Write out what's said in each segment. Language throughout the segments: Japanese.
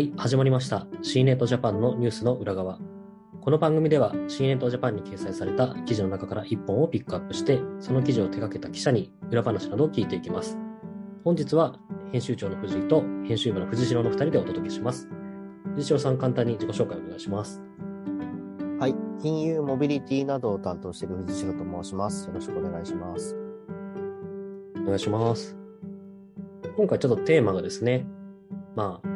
はい、始まりました。C ネットジャパンのニュースの裏側。この番組では C ネットジャパンに掲載された記事の中から1本をピックアップして、その記事を手掛けた記者に裏話などを聞いていきます。本日は編集長の藤井と編集部の藤代の2人でお届けします。藤代さん、簡単に自己紹介お願いします。はい。金融、モビリティなどを担当している藤代と申します。よろしくお願いします。お願いします。今回ちょっとテーマがですね、まあ、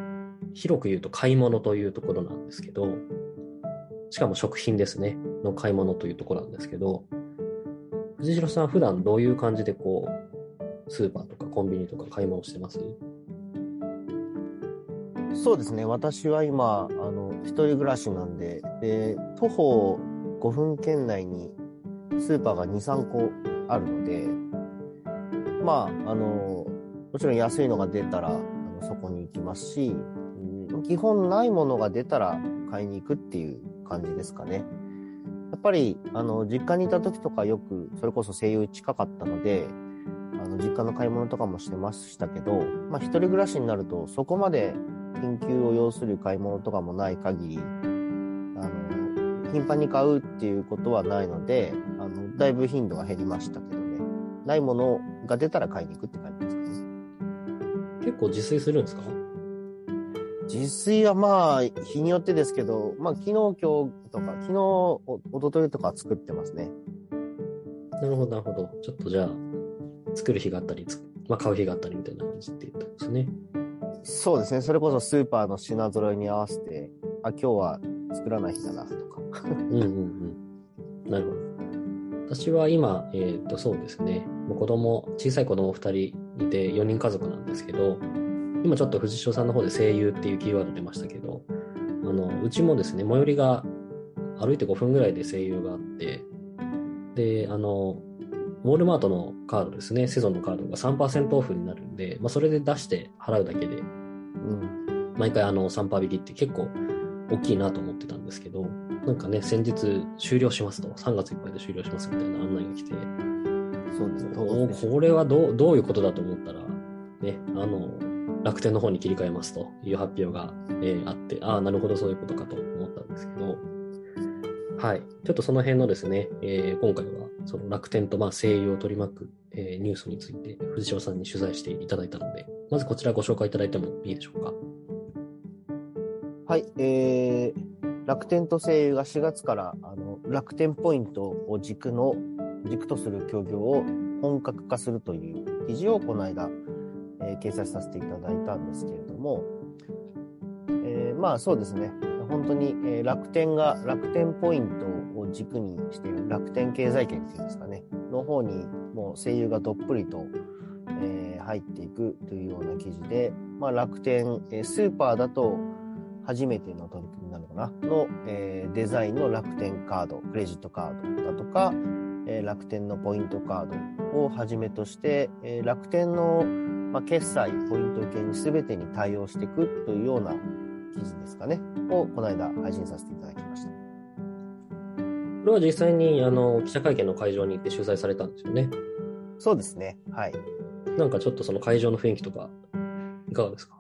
広く言うと買い物というところなんですけど、しかも食品ですね、の買い物というところなんですけど、藤代さん普段どういう感じでこう、スーパーとかコンビニとか買い物してます？そうですね。私は今、あの、一人暮らしなんで、で、徒歩5分圏内にスーパーが2、3個あるので、まあ、あの、もちろん安いのが出たら、あのそこに行きますし、基本ないものが出たら買いに行くっていう感じですかね。やっぱり、あの、実家にいた時とかよく、それこそ声優近かったので、あの、実家の買い物とかもしてましたけど、まあ、一人暮らしになると、そこまで緊急を要する買い物とかもない限り、あの、頻繁に買うっていうことはないので、あの、だいぶ頻度が減りましたけどね。ないものが出たら買いに行くって感じですかね。結構自炊するんですか？自炊はまあ、日によってですけど、まあ、昨日、今日とか、昨日、お一昨日とか作ってますね。なるほど、なるほど。ちょっとじゃあ、作る日があったり、つまあ、買う日があったりみたいな感じっていうことですね。そうですね。それこそスーパーの品揃えに合わせて、あ、今日は作らない日だな、とか。うんうんうん。なるほど。私は今、えっ、と、そうですね。もう子供、小さい子供2人いて4人家族なんですけど、今ちょっと藤代さんの方で声優っていうキーワード出ましたけど、あの、うちもですね、最寄りが歩いて5分ぐらいで声優があって、で、あの、ウォールマートのカードですね、セゾンのカードが3%オフになるんで、まあ、それで出して払うだけで、うん。毎回あの3%引きって結構大きいなと思ってたんですけど、なんかね、先日終了しますと、3月いっぱいで終了しますみたいな案内が来て、そうですね。おこれはどうどういうことだと思ったら、ね、あの、楽天の方に切り替えますという発表が、えーあって、ああ、なるほど、そういうことかと思ったんですけど、はい。ちょっとその辺のですね、えー今回はその楽天とまあ声優を取り巻く、えーニュースについて藤代さんに取材していただいたので、まずこちらご紹介いただいてもいいでしょうか。はい、えー、楽天と声優が4月からあの楽天ポイントを軸の軸とする協業を本格化するという記事をこの間、えー掲載させていただいたんですけれども、えーまあそうですね、本当に、え楽天が楽天ポイントを軸にしている楽天経済圏っていうんですかね、の方にもう声優がどっぷりと、え入っていくというような記事で、まあ楽天、えスーパーだと初めての取り組みなのかな。の、えデザインの楽天カード、クレジットカードだとか、え楽天のポイントカードをはじめとして、え楽天の、まあ、決済、ポイント系に全てに対応していくというような記事ですかね、をこの間配信させていただきました。これは実際にあの記者会見の会場に行って取材されたんですよね。そうですね。はい。なんかちょっとその会場の雰囲気とか、いかがですか？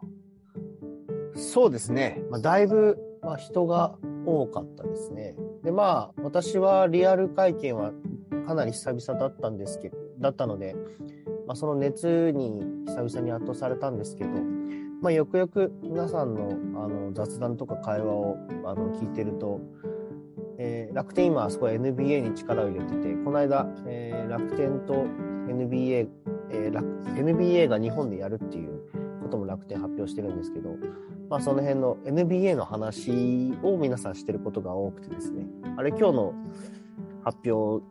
そうですね。まあ、だいぶ、まあ、人が多かったですね。で、まあ、私はリアル会見はかなり久々だったんですけど、だったので、まあ、その熱に久々に圧倒されたんですけど、まあ、よくよく皆さんのあの雑談とか会話をあの聞いてると、えー楽天今すごい NBA に力を入れてて、この間、えー楽天と NBA,、えー、NBA が日本でやるっていうことも楽天発表してるんですけど、まあその辺の NBA の話を皆さんしてることが多くてですね、あれ今日の発表、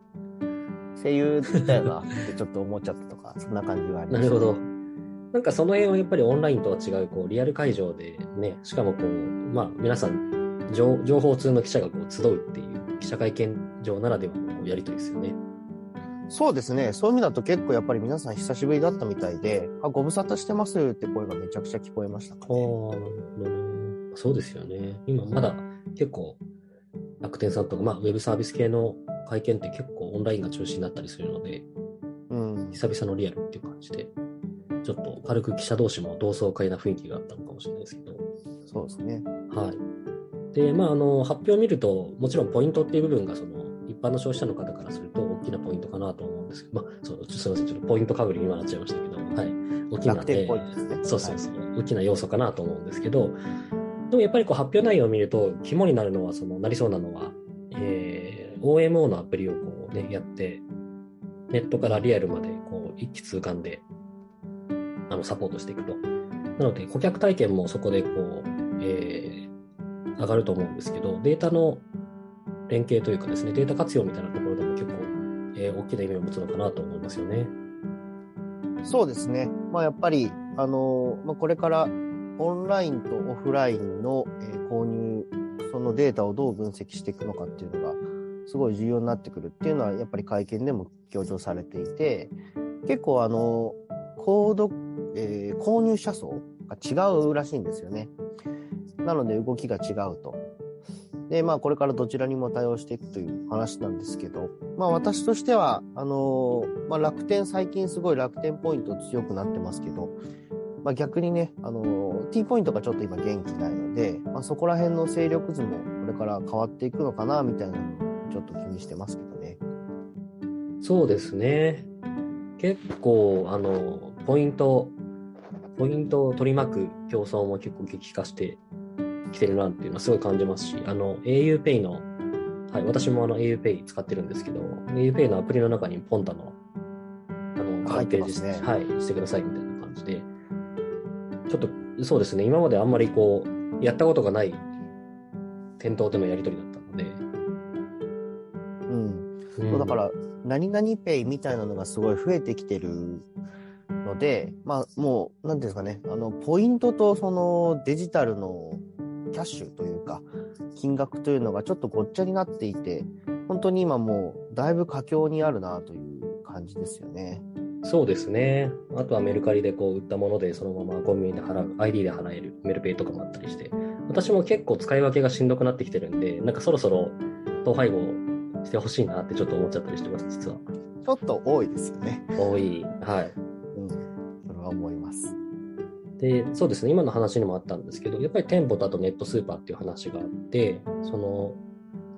声優みたいなってちょっと思っちゃったとか、そんな感じがありました。なるほど。なんかその辺はやっぱりオンラインとは違う、こう、リアル会場でね、しかもこう、まあ皆さん、情情報通の記者がこう集うっていう記者会見場ならではのやりとりですよね。そうですね。そういう意味だと結構やっぱり皆さん久しぶりだったみたいで、あ、ご無沙汰してますって声がめちゃくちゃ聞こえましたかね。ああ、なるほどね。そうですよね。今まだ結構、楽天さんとか、まあ、ウェブサービス系の会見って結構オンラインが中心だったりするので、うん。久々のリアルっていう感じで、ちょっと軽く記者同士も同窓会な雰囲気があったのかもしれないですけど、そうですね。はい。で、まあ、あの、発表を見ると、もちろんポイントっていう部分が、その、一般の消費者の方からすると大きなポイントかなと思うんですけど、まあ、そうすみません、ちょっとポイントかぶりに今なっちゃいましたけど、はい。大きな、楽天ポイントですね。そうそうそう、大きな要素かなと思うんですけど、でもやっぱりこう発表内容を見ると、肝になるのは、その、なりそうなのは、えー、OMO のアプリをこうね、やって、ネットからリアルまでこう一気通貫で、あの、サポートしていくと。なので、顧客体験もそこでこう、えー、上がると思うんですけど、データの連携というかですね、データ活用みたいなところでも結構、えー大きな意味を持つのかなと思いますよね。そうですね。まあやっぱり、あのまあ、これからオンラインとオフラインの、えー購入、そのデータをどう分析していくのかっていうのが、すごい重要になってくるっていうのは、やっぱり会見でも強調されていて、結構あの、コード、えー購入者層が違うらしいんですよね。なので動きが違うと。で、まあこれからどちらにも対応していくという話なんですけど、まあ私としては、あのーまあ楽天最近すごい楽天ポイント強くなってますけど、まあ逆にね、あのー T ポイントがちょっと今元気ないので、まあそこら辺の勢力図もこれから変わっていくのかな、みたいなのをちょっと気にしてますけどね。そうですね。結構、あの、ポイント、ポイントを取り巻く競争も結構激化してきてるなっていうのはすごい感じますし、あの、auPay の、はい、私もあの auPay 使ってるんですけど、auPay のアプリの中にポンタの、あの、入ってますねページはい、してくださいみたいな感じで、ちょっと、そうですね、今まであんまりこう、やったことがない店頭でのやり取りだったので、うん。だから、何々ペイみたいなのがすごい増えてきてるので、まあもう、なんていうんですかね、あの、ポイントとそのデジタルのキャッシュというか、金額というのがちょっとごっちゃになっていて、本当に今もうだいぶ佳境にあるなという感じですよね。そうですね。あとはメルカリでこう売ったものでそのままコンビニで払う、ID で払えるメルペイとかもあったりして、私も結構使い分けがしんどくなってきてるんで、なんかそろそろ統廃合してほしいなってちょっと思っちゃったりしてます、実は。ちょっと多いですよね。多い。はい。うん。それは思います。で、そうですね、今の話にもあったんですけど、やっぱり店舗とあとネットスーパーっていう話があって、その、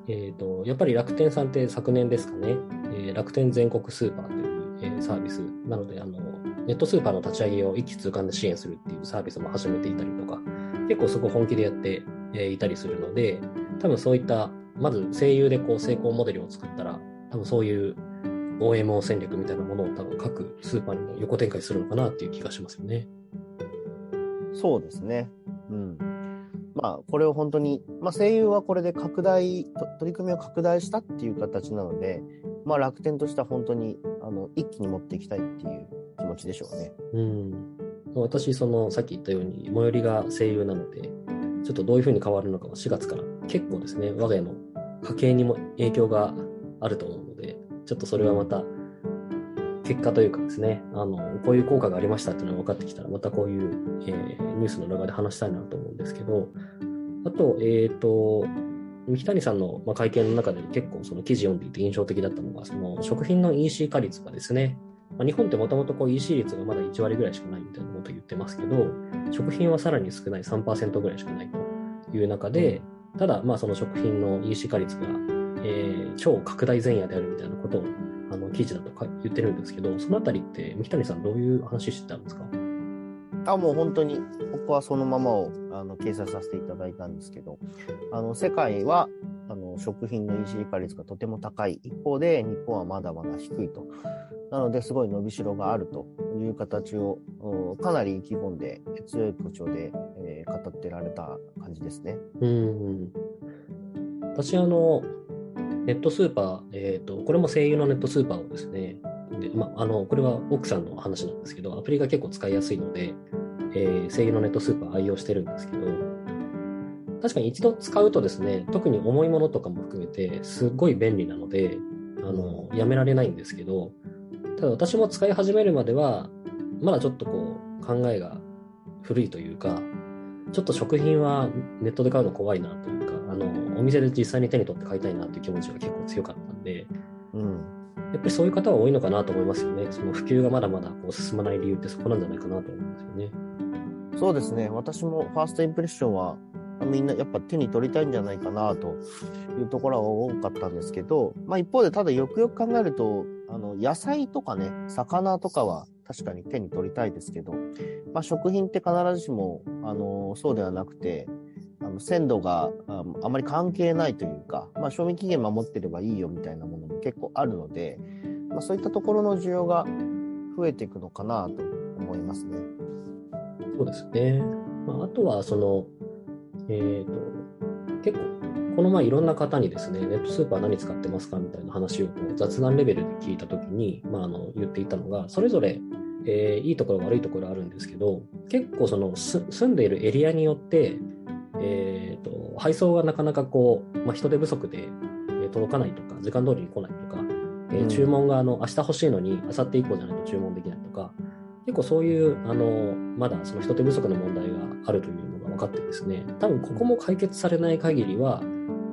えっ、と、やっぱり楽天さんって昨年ですかね、えー楽天全国スーパーという、えーサービスなので、あの、ネットスーパーの立ち上げを一気通貫で支援するっていうサービスも始めていたりとか、結構そこ本気でやって、えーいたりするので、多分そういった、まず声優でこう成功モデルを作ったら、多分そういう OMO 戦略みたいなものを多分各スーパーにも横展開するのかなっていう気がしますよね。そうですね。うん。まあ、これを本当に、まあ、声優はこれで拡大、と取り組みを拡大したっていう形なので、まあ、楽天としては本当に、あの、一気に持っていきたいっていう気持ちでしょうね。うん。私、その、さっき言ったように、最寄りが声優なので、ちょっとどういうふうに変わるのかは4月から結構ですね、我が家の家計にも影響があると思うので、ちょっとそれはまた、結果というかですね、あの、こういう効果がありましたっていうのが分かってきたら、またこういう、えーニュースの中で話したいなと思うんですけど、あと、えっ、と、三木谷さんの会見の中で結構その記事読んでいて印象的だったのが、その食品の EC 化率がですね、ま、日本ってもともとこう EC 率がまだ1割ぐらいしかないみたいなことを言ってますけど、食品はさらに少ない3%ぐらいしかないという中で、ただ、まあその食品の EC 化率が、えー超拡大前夜であるみたいなことをあの記事だとか言ってるんですけど、そのあたりって三木谷さんどういう話してたんですか？あ、もう本当に、ここはそのままを、あの、掲載させていただいたんですけど、あの、世界は、あの、食品の EC 化率がとても高い。一方で、日本はまだまだ低いと。なので、すごい伸びしろがあるという形を、うんかなり意気込んで、強い口調で、えー語ってられた感じですね。うん。私、あの、ネットスーパー、えっ、と、これも声優のネットスーパーをですね、で、まあ、あの、これは奥さんの話なんですけど、アプリが結構使いやすいので、えー声優のネットスーパー愛用してるんですけど、確かに一度使うとですね、特に重いものとかも含めて、すっごい便利なので、あの、やめられないんですけど、ただ私も使い始めるまでは、まだちょっとこう、考えが古いというか、ちょっと食品はネットで買うの怖いなというか、あの、お店で実際に手に取って買いたいなっていう気持ちが結構強かったんで、うん。やっぱりそういう方は多いのかなと思いますよね。その普及がまだまだこう進まない理由ってそこなんじゃないかなと思いますよね。そうですね。私もファーストインプレッションは、みんなやっぱ手に取りたいんじゃないかなというところは多かったんですけど、まあ一方でただよくよく考えると、あの、野菜とかね、魚とかは確かに手に取りたいですけど、まあ食品って必ずしも、あの、そうではなくて、あの鮮度がああまり関係ないというか、まあ賞味期限守ってればいいよみたいなものも結構あるので、まあそういったところの需要が増えていくのかなと思いますね。そうですね。まあ、あとは、その、えっ、と、結構、この前いろんな方にですね、ネットスーパー何使ってますかみたいな話をこう雑談レベルで聞いたときに、まあ、あの、言っていたのが、それぞれ、えーいいところ悪いところあるんですけど、結構そのす住んでいるエリアによって、えー、と配送がなかなかこう、まあ、人手不足で、えー届かないとか、時間通りに来ないとか、えーうん。注文があの明日欲しいのに、明後日以降じゃないと注文できないとか、結構そういう、あの、まだその人手不足の問題があるという分かってですね、多分ここも解決されない限りは、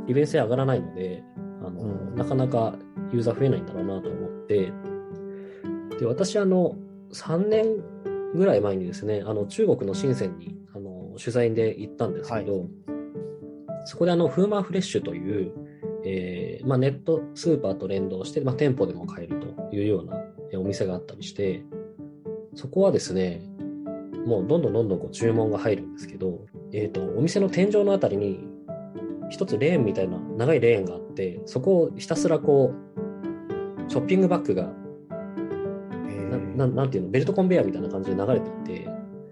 利便性上がらないので、あの、うん。なかなかユーザー増えないんだろうなと思って、で、私、あの、3年ぐらい前にですね、あの、中国の深センに、あの、取材で行ったんですけど、そこであの、フーマーフレッシュという、えーまあ、ネットスーパーと連動して、まあ、店舗でも買えるというようなえお店があったりして、そこはですね、もうどんどんどんどんこう注文が入るんですけど、えっ、と、お店の天井のあたりに、一つレーンみたいな長いレーンがあって、そこをひたすらこう、ショッピングバッグが、なななんていうの、ベルトコンベヤーみたいな感じで流れていて、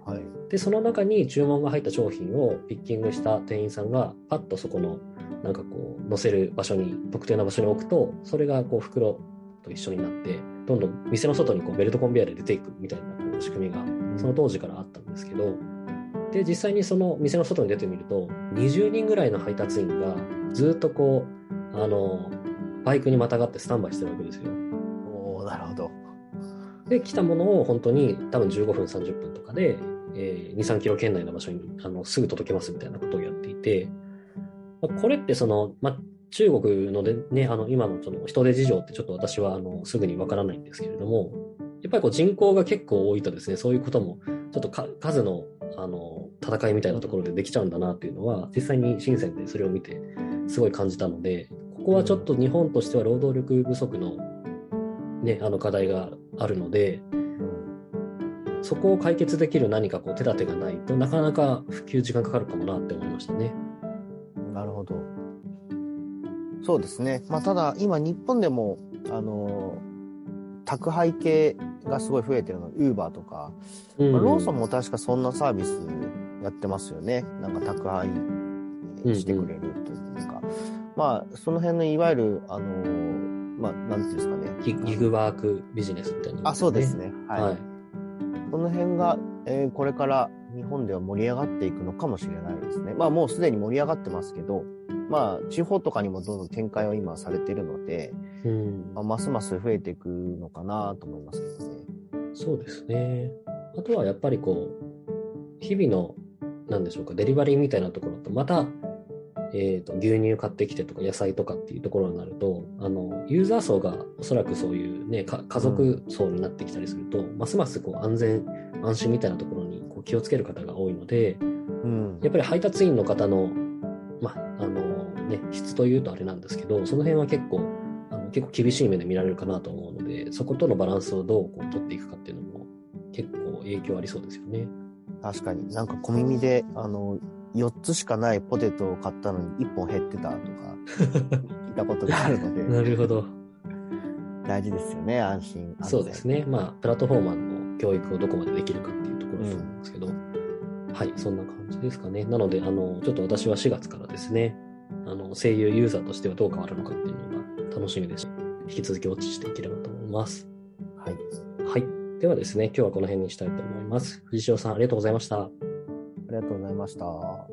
はい。で、その中に注文が入った商品をピッキングした店員さんが、パッとそこの、なんかこう、載せる場所に、特定な場所に置くと、それがこう、袋と一緒になって、どんどん店の外にこう、ベルトコンベヤーで出ていくみたいな仕組みが、その当時からあったんですけど、で、実際にその店の外に出てみると、20人ぐらいの配達員が、ずっとこう、あの、バイクにまたがってスタンバイしてるわけですよ。おーなるほど。で、来たものを本当に多分15分、30分とかで、えー2、3キロ圏内の場所にあのすぐ届けますみたいなことをやっていて、まあこれってその、まあ、中国のでね、あの今のその人手事情ってちょっと私はあのすぐにわからないんですけれども、やっぱりこう人口が結構多いとですね、そういうこともちょっとか数のあの戦いみたいなところでできちゃうんだなっていうのは、実際に深センでそれを見てすごい感じたので、ここはちょっと日本としては労働力不足のね、あの課題があるので、そこを解決できる何かこう手立てがないとなかなか普及時間かかるかもなって思いましたね。なるほど。そうですね。まあ、ただ、今、日本でも、あのー宅配系がすごい増えてるの、ウーバーとか、うんまあローソンも確かそんなサービスやってますよね。なんか宅配してくれるというか。まあ、その辺のいわゆる、あのーまあ、なんていうんですかね。ギギグワークビジネスみたいな、あ、そうです。ね。はい。はい。この辺が、えーこれから日本では盛り上がっていくのかもしれないですね。まあもうすでに盛り上がってますけど、まあ地方とかにもどんどん展開は今されているので、うんまあ、ますます増えていくのかなと思いますけどね。そうですね。あとはやっぱりこう、日々の、なんでしょうか、デリバリーみたいなところと、また、えっ、と、牛乳買ってきてとか野菜とかっていうところになると、あの、ユーザー層がおそらくそういうね、か家族層になってきたりすると、ますますこう安全、安心みたいなところにこう気をつける方が多いので、うん。やっぱり配達員の方の、まあ、あのね、質というとあれなんですけど、その辺は結構、あの結構厳しい目で見られるかなと思うので、そことのバランスをどうこう取っていくかっていうのも結構影響ありそうですよね。確かになんか小耳で、あの、4つしかないポテトを買ったのに1本減ってたとか 聞いたことがあるので、なるほど。大事ですよね、安心。そうですね。まあ、プラットフォーマーの教育をどこまでできるかっていうところだと思うんですけど、はい、そんな感じですかね。なので、あの、ちょっと私は4月からですね、あの、声優ユーザーとしてはどう変わるのかっていうのが楽しみですし、引き続きウォッチしていければと思います。はい。はい。ではですね、今日はこの辺にしたいと思います。藤代さん、ありがとうございました。ありがとうございました。